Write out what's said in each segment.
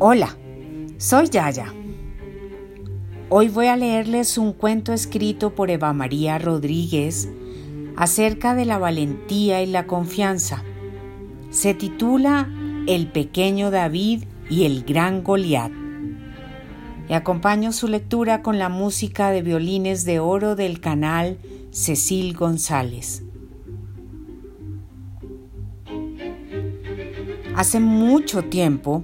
Hola, soy Yaya. Hoy voy a leerles un cuento escrito por Eva María Rodríguez acerca de la valentía y la confianza. Se titula El pequeño David y el gran Goliat. Y acompaño su lectura con la música de violines de oro del canal Cecil González. Hace mucho tiempo,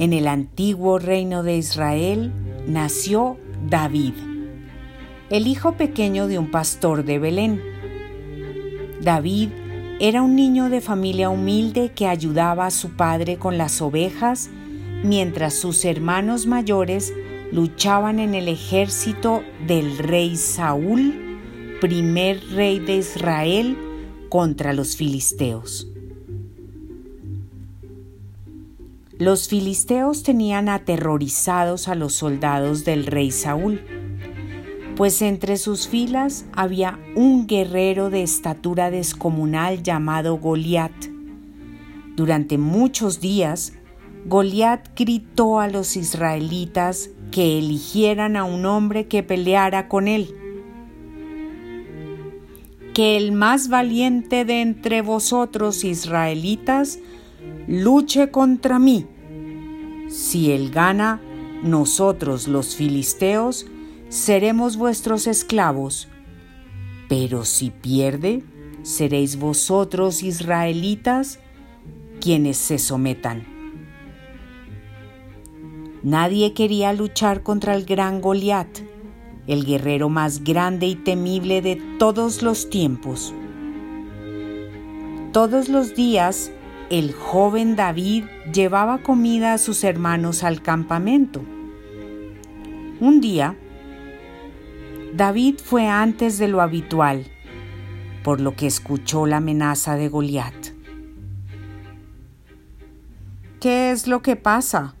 en el antiguo reino de Israel, nació David, el hijo pequeño de un pastor de Belén. David era un niño de familia humilde que ayudaba a su padre con las ovejas mientras sus hermanos mayores luchaban en el ejército del rey Saúl, primer rey de Israel, contra los filisteos. Los filisteos tenían aterrorizados a los soldados del rey Saúl, pues entre sus filas había un guerrero de estatura descomunal llamado Goliat. Durante muchos días, Goliat gritó a los israelitas que eligieran a un hombre que peleara con él. Que el más valiente de entre vosotros israelitas luche contra mí. Si él gana, nosotros los filisteos seremos vuestros esclavos. Pero si pierde, seréis vosotros israelitas quienes se sometan. Nadie quería luchar contra el gran Goliat, el guerrero más grande y temible de todos los tiempos. Todos los días el joven David llevaba comida a sus hermanos al campamento. Un día, David fue antes de lo habitual, por lo que escuchó la amenaza de Goliat. ¿Qué es lo que pasa?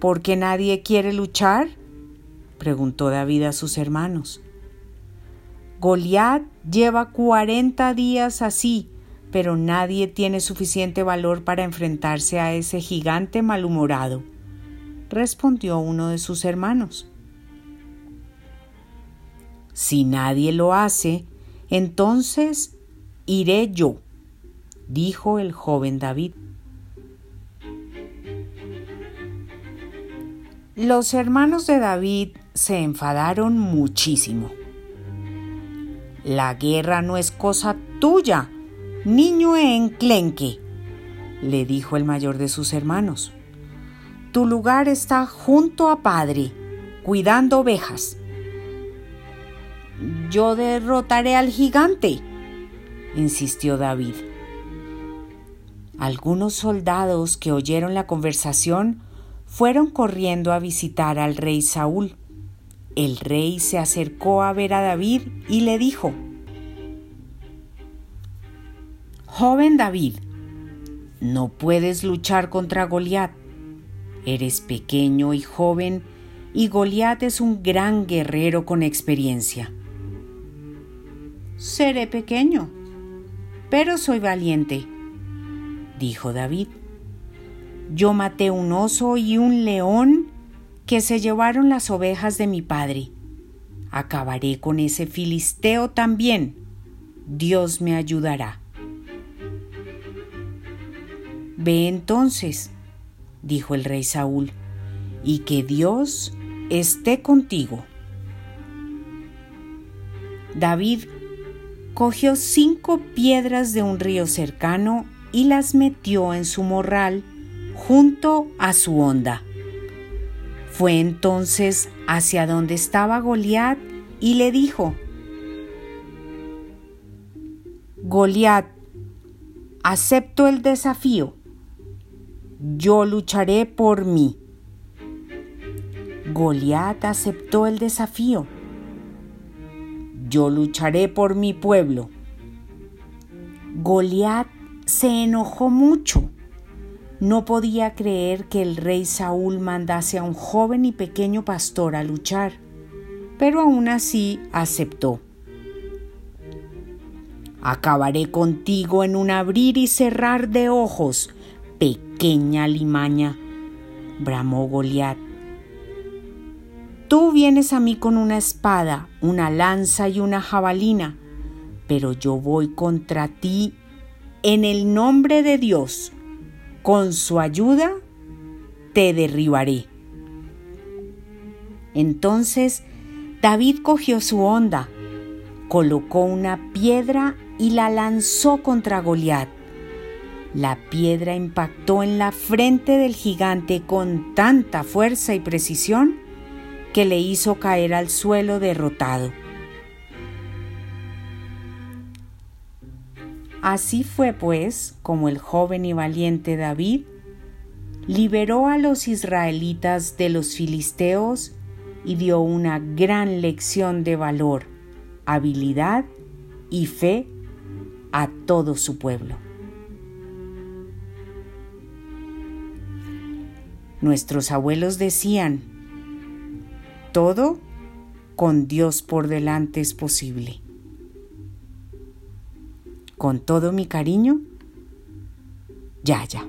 ¿Por qué nadie quiere luchar? preguntó David a sus hermanos. Goliat lleva cuarenta días así, pero nadie tiene suficiente valor para enfrentarse a ese gigante malhumorado, respondió uno de sus hermanos. Si nadie lo hace, entonces iré yo, dijo el joven David. Los hermanos de David se enfadaron muchísimo. La guerra no es cosa tuya, Niño enclenque, le dijo el mayor de sus hermanos, tu lugar está junto a padre, cuidando ovejas. Yo derrotaré al gigante, insistió David. Algunos soldados que oyeron la conversación fueron corriendo a visitar al rey Saúl. El rey se acercó a ver a David y le dijo, Joven David, no puedes luchar contra Goliat. Eres pequeño y joven y Goliat es un gran guerrero con experiencia. Seré pequeño, pero soy valiente, dijo David. Yo maté un oso y un león que se llevaron las ovejas de mi padre. Acabaré con ese filisteo también. Dios me ayudará. Ve entonces, dijo el rey Saúl, y que Dios esté contigo. David cogió cinco piedras de un río cercano y las metió en su morral junto a su honda. Fue entonces hacia donde estaba Goliat y le dijo, Goliat, acepto el desafío yo lucharé por mí. Goliat aceptó el desafío. Yo lucharé por mi pueblo. Goliat se enojó mucho. No podía creer que el rey Saúl mandase a un joven y pequeño pastor a luchar, pero aún así aceptó. Acabaré contigo en un abrir y cerrar de ojos, pequeña limaña, bramó Goliat. Tú vienes a mí con una espada, una lanza y una jabalina, pero yo voy contra ti en el nombre de Dios. Con su ayuda te derribaré. Entonces David cogió su onda, colocó una piedra y la lanzó contra Goliat. La piedra impactó en la frente del gigante con tanta fuerza y precisión que le hizo caer al suelo derrotado. Así fue pues como el joven y valiente David liberó a los israelitas de los filisteos y dio una gran lección de valor, habilidad y fe a todo su pueblo. Nuestros abuelos decían, todo con Dios por delante es posible. Con todo mi cariño, ya, ya.